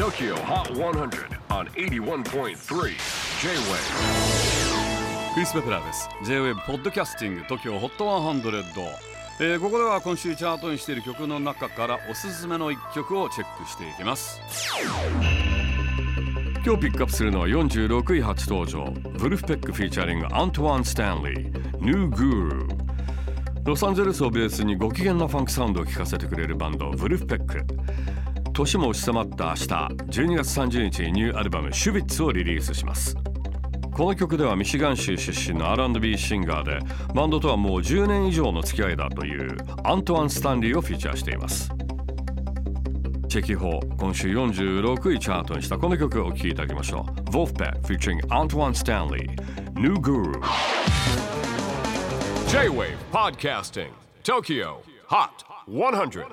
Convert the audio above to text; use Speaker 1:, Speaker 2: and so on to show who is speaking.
Speaker 1: TOKYO HOT 100 on 81.3 J-WAVE
Speaker 2: クリス・ペプラーです。J-WAVE ポッドキャスティング TOKYO HOT 100、えーここでは今週チャートインしている曲の中からおすすめの一曲をチェックしていきます。今日ピックアップするのは46位初登場。 Vulfpeck featuring Antwaun Stanley New Guru ロサンゼルスをベースにご機嫌なファンクサウンドを聴かせてくれるバンド Vulfpeck年も押し迫った明日12月30日にニューアルバム「シュビッツ」をリリースします。この曲ではミシガン州出身の R&B シンガーでバンドとはもう10年以上の付き合いだというアントワン・スタンリーをフィーチャーしています。チェキホー今週46位チャートにしたこの曲をお聴きいただきましょう。Wolfpack featuring Antoine Stanley New Guru
Speaker 1: J-WAVE PODCASTING TOKYO HOT 100